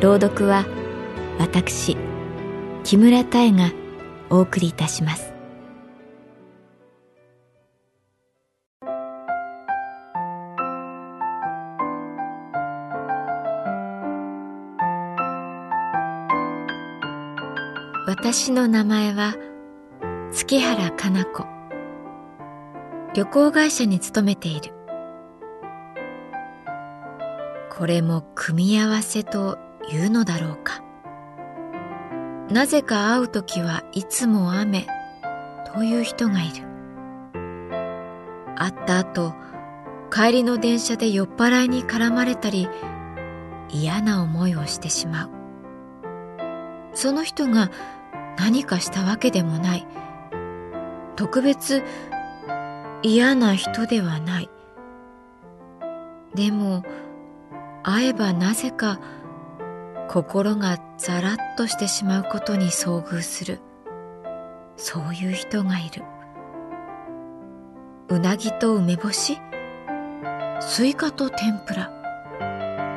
朗読は私木村多江がお送りいたします。私の名前は月原かな子。旅行会社に勤めている。これも組み合わせというのだろうか。なぜか会う時はいつも雨という人がいる。会った後帰りの電車で酔っ払いに絡まれたり嫌な思いをしてしまう。その人が何かしたわけでもない。特別嫌な人ではない。でも会えばなぜか心がザラッとしてしまうことに遭遇する。そういう人がいる。うなぎと梅干し？スイカと天ぷら？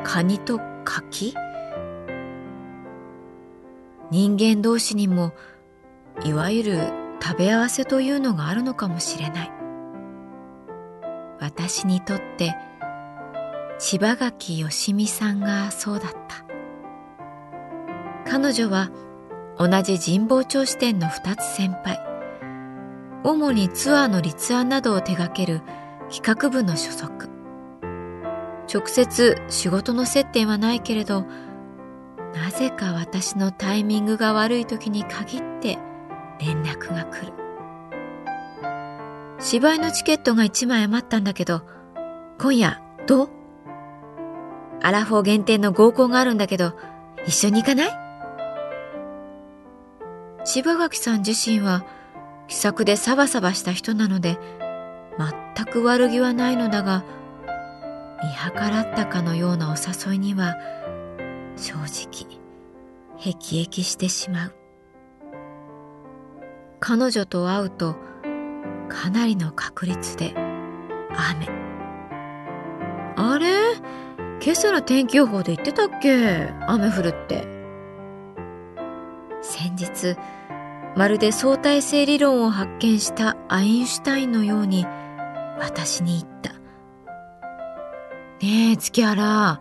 カニと柿？人間同士にもいわゆる食べ合わせというのがあるのかもしれない。私にとって柴垣よしみさんがそうだった。彼女は同じ神保町支店の2つ先輩。主にツアーの立案などを手掛ける企画部の所属。直接仕事の接点はないけれどなぜか私のタイミングが悪い時に限って連絡が来る。芝居のチケットが1枚余ったんだけど今夜どう？アラフォー限定の合コンがあるんだけど、一緒に行かない？柴垣さん自身は気さくでサバサバした人なので、全く悪気はないのだが、見計らったかのようなお誘いには、正直、辟易してしまう。彼女と会うと、かなりの確率で雨。あれ？今朝の天気予報で言ってたっけ？雨降るって先日まるで相対性理論を発見したアインシュタインのように私に言った。ねえ月原。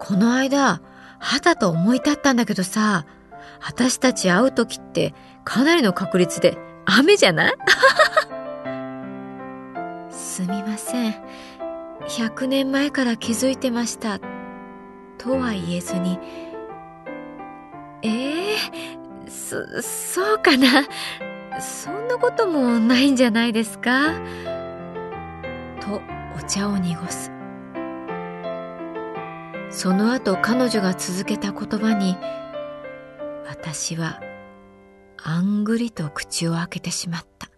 この間肌と思い立ったんだけどさ私たち会う時ってかなりの確率で雨じゃない？すみません。100年前から気づいてました。とは言えずに。ええー、そそうかな？そんなこともないんじゃないですか？とお茶を濁すその後彼女が続けた言葉に私はあんぐりと口を開けてしまった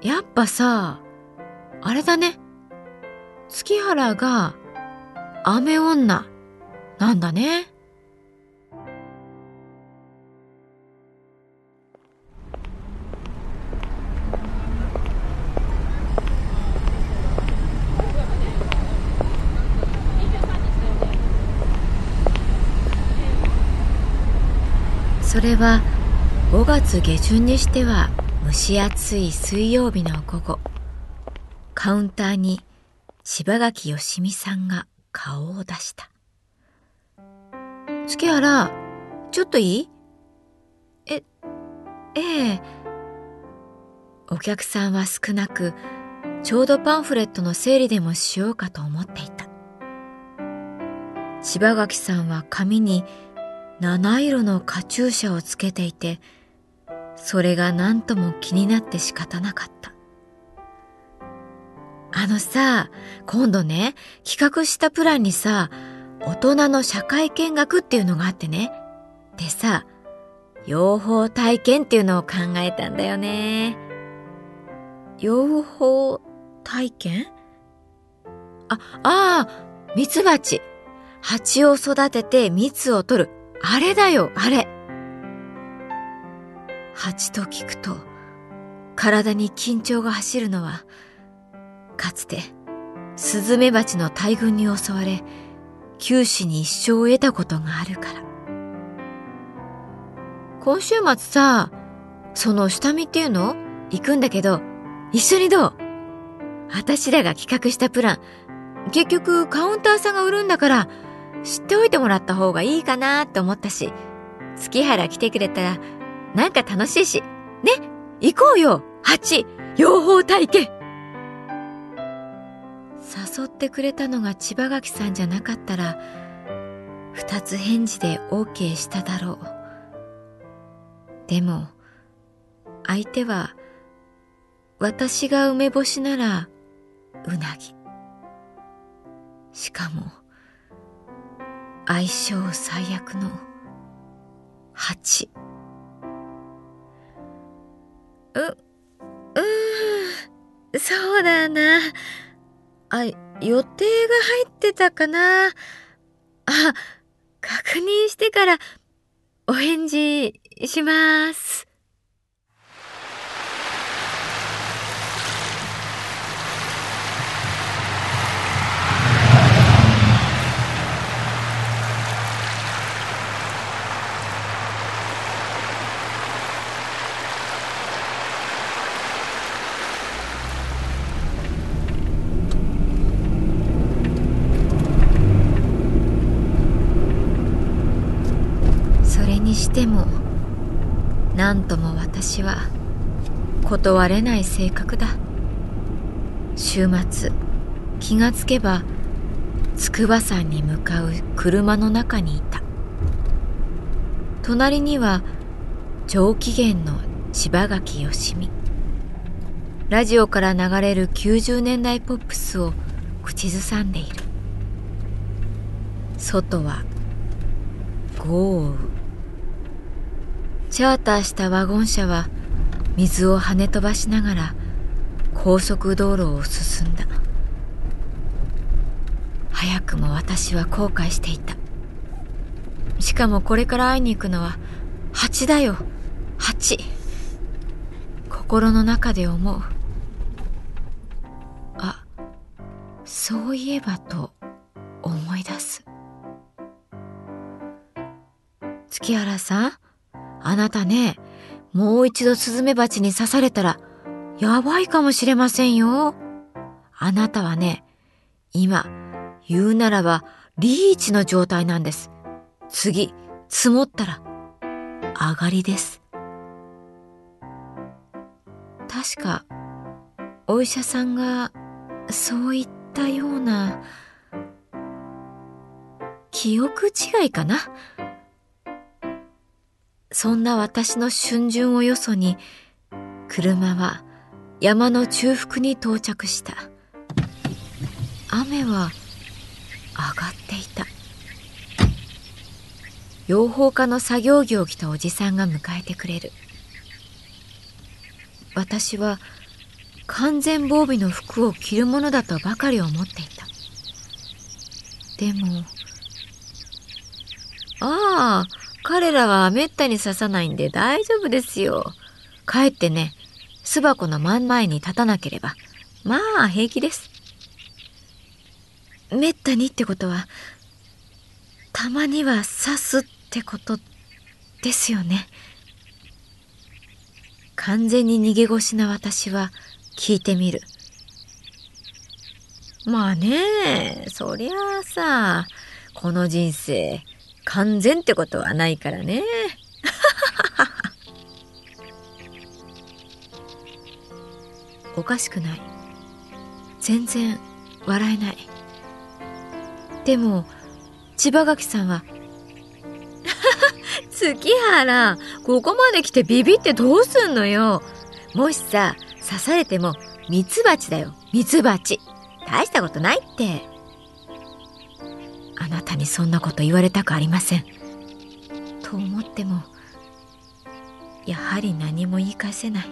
やっぱさあれだね。月原が雨女なんだね。それは5月下旬にしては蒸し暑い水曜日の午後。カウンターに柴垣よしみさんが顔を出した。月原、ちょっといい？え、ええ。お客さんは少なく、ちょうどパンフレットの整理でもしようかと思っていた。柴垣さんは髪に七色のカチューシャをつけていて、それが何とも気になって仕方なかった。あのさ、今度ね、企画したプランにさ、大人の社会見学っていうのがあってね。でさ、養蜂体験っていうのを考えたんだよね。養蜂体験？あ、ああ、ミツバチ。蜂を育てて蜜を取る。あれだよ、あれ。蜂と聞くと、体に緊張が走るのは、かつて、スズメバチの大群に襲われ、九死に一生を得たことがあるから。今週末さ、その下見っていうの？行くんだけど、一緒にどう？私らが企画したプラン、結局カウンターさんが売るんだから、知っておいてもらった方がいいかなって思ったし、月原来てくれたら、なんか楽しいし、ね、行こうよ蜂養蜂体験誘ってくれたのが千葉垣さんじゃなかったら、二つ返事で OK しただろう。でも、相手は、私が梅干しなら、うなぎ。しかも、相性最悪の、8。う、うーん、そうだな。あ、予定が入ってたかな。あ、確認してからお返事します。しても何とも私は断れない性格だ。週末気がつけば筑波山に向かう車の中にいた。隣には上機嫌の柴垣よしみラジオから流れる90年代ポップスを口ずさんでいる。外は豪雨。チャーターしたワゴン車は水を跳ね飛ばしながら高速道路を進んだ。早くも私は後悔していた。しかもこれから会いに行くのは蜂だよ。蜂。心の中で思う。あそういえばと思い出す。月原さん？あなたね、もう一度スズメバチに刺されたら、やばいかもしれませんよ。あなたはね、今、言うならば、リーチの状態なんです。次、積もったら、上がりです。確か、お医者さんが、そう言ったような、記憶違いかな？そんな私の春巡をよそに、車は山の中腹に到着した。雨は上がっていた。養蜂家の作業着を着たおじさんが迎えてくれる。私は完全防備の服を着るものだとばかり思っていた。でも、ああ、彼らはめったに刺さないんで大丈夫ですよ。かえってね、巣箱の真ん前に立たなければ、まあ平気です。めったにってことは、たまには刺すってことですよね。完全に逃げ腰な私は聞いてみる。まあねそりゃあさこの人生完全ってことはないからね。おかしくない。全然笑えない。でも千葉垣さんは 月原ここまで来てビビってどうすんのよ。もしさ刺されてもミツバチだよ。ミツバチ。大したことないってあなたにそんなこと言われたくありません。と思ってもやはり何も言い返せない。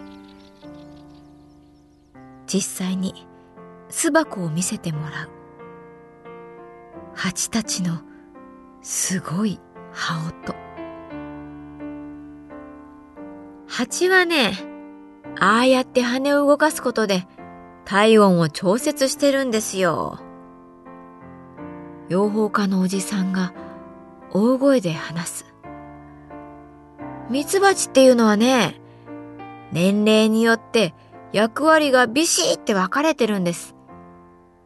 実際に巣箱を見せてもらう。蜂たちのすごい羽音。蜂はねああやって羽を動かすことで体温を調節してるんですよ。養蜂家のおじさんが大声で話すミツバチっていうのはね年齢によって役割がビシッって分かれてるんです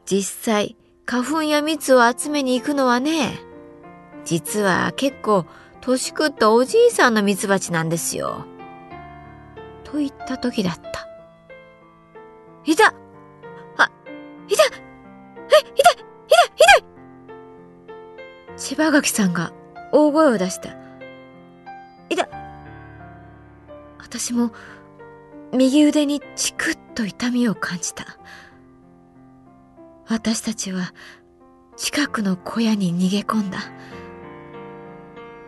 実際花粉や蜜を集めに行くのはね実は結構年食ったおじいさんのミツバチなんですよ。と言った時だった。いた千葉垣さんが大声を出した。いた私も右腕にチクッと痛みを感じた。私たちは近くの小屋に逃げ込んだ。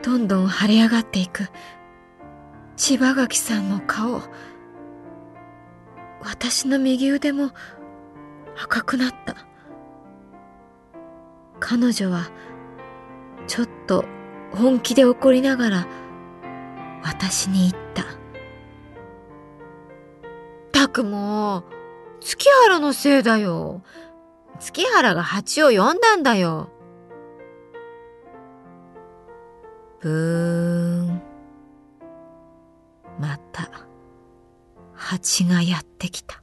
どんどん腫れ上がっていく千葉垣さんの顔私の右腕も赤くなった彼女はちょっと本気で怒りながら私に言った。たくも月原のせいだよ。月原が蜂を呼んだんだよ。ブーン。また蜂がやってきた。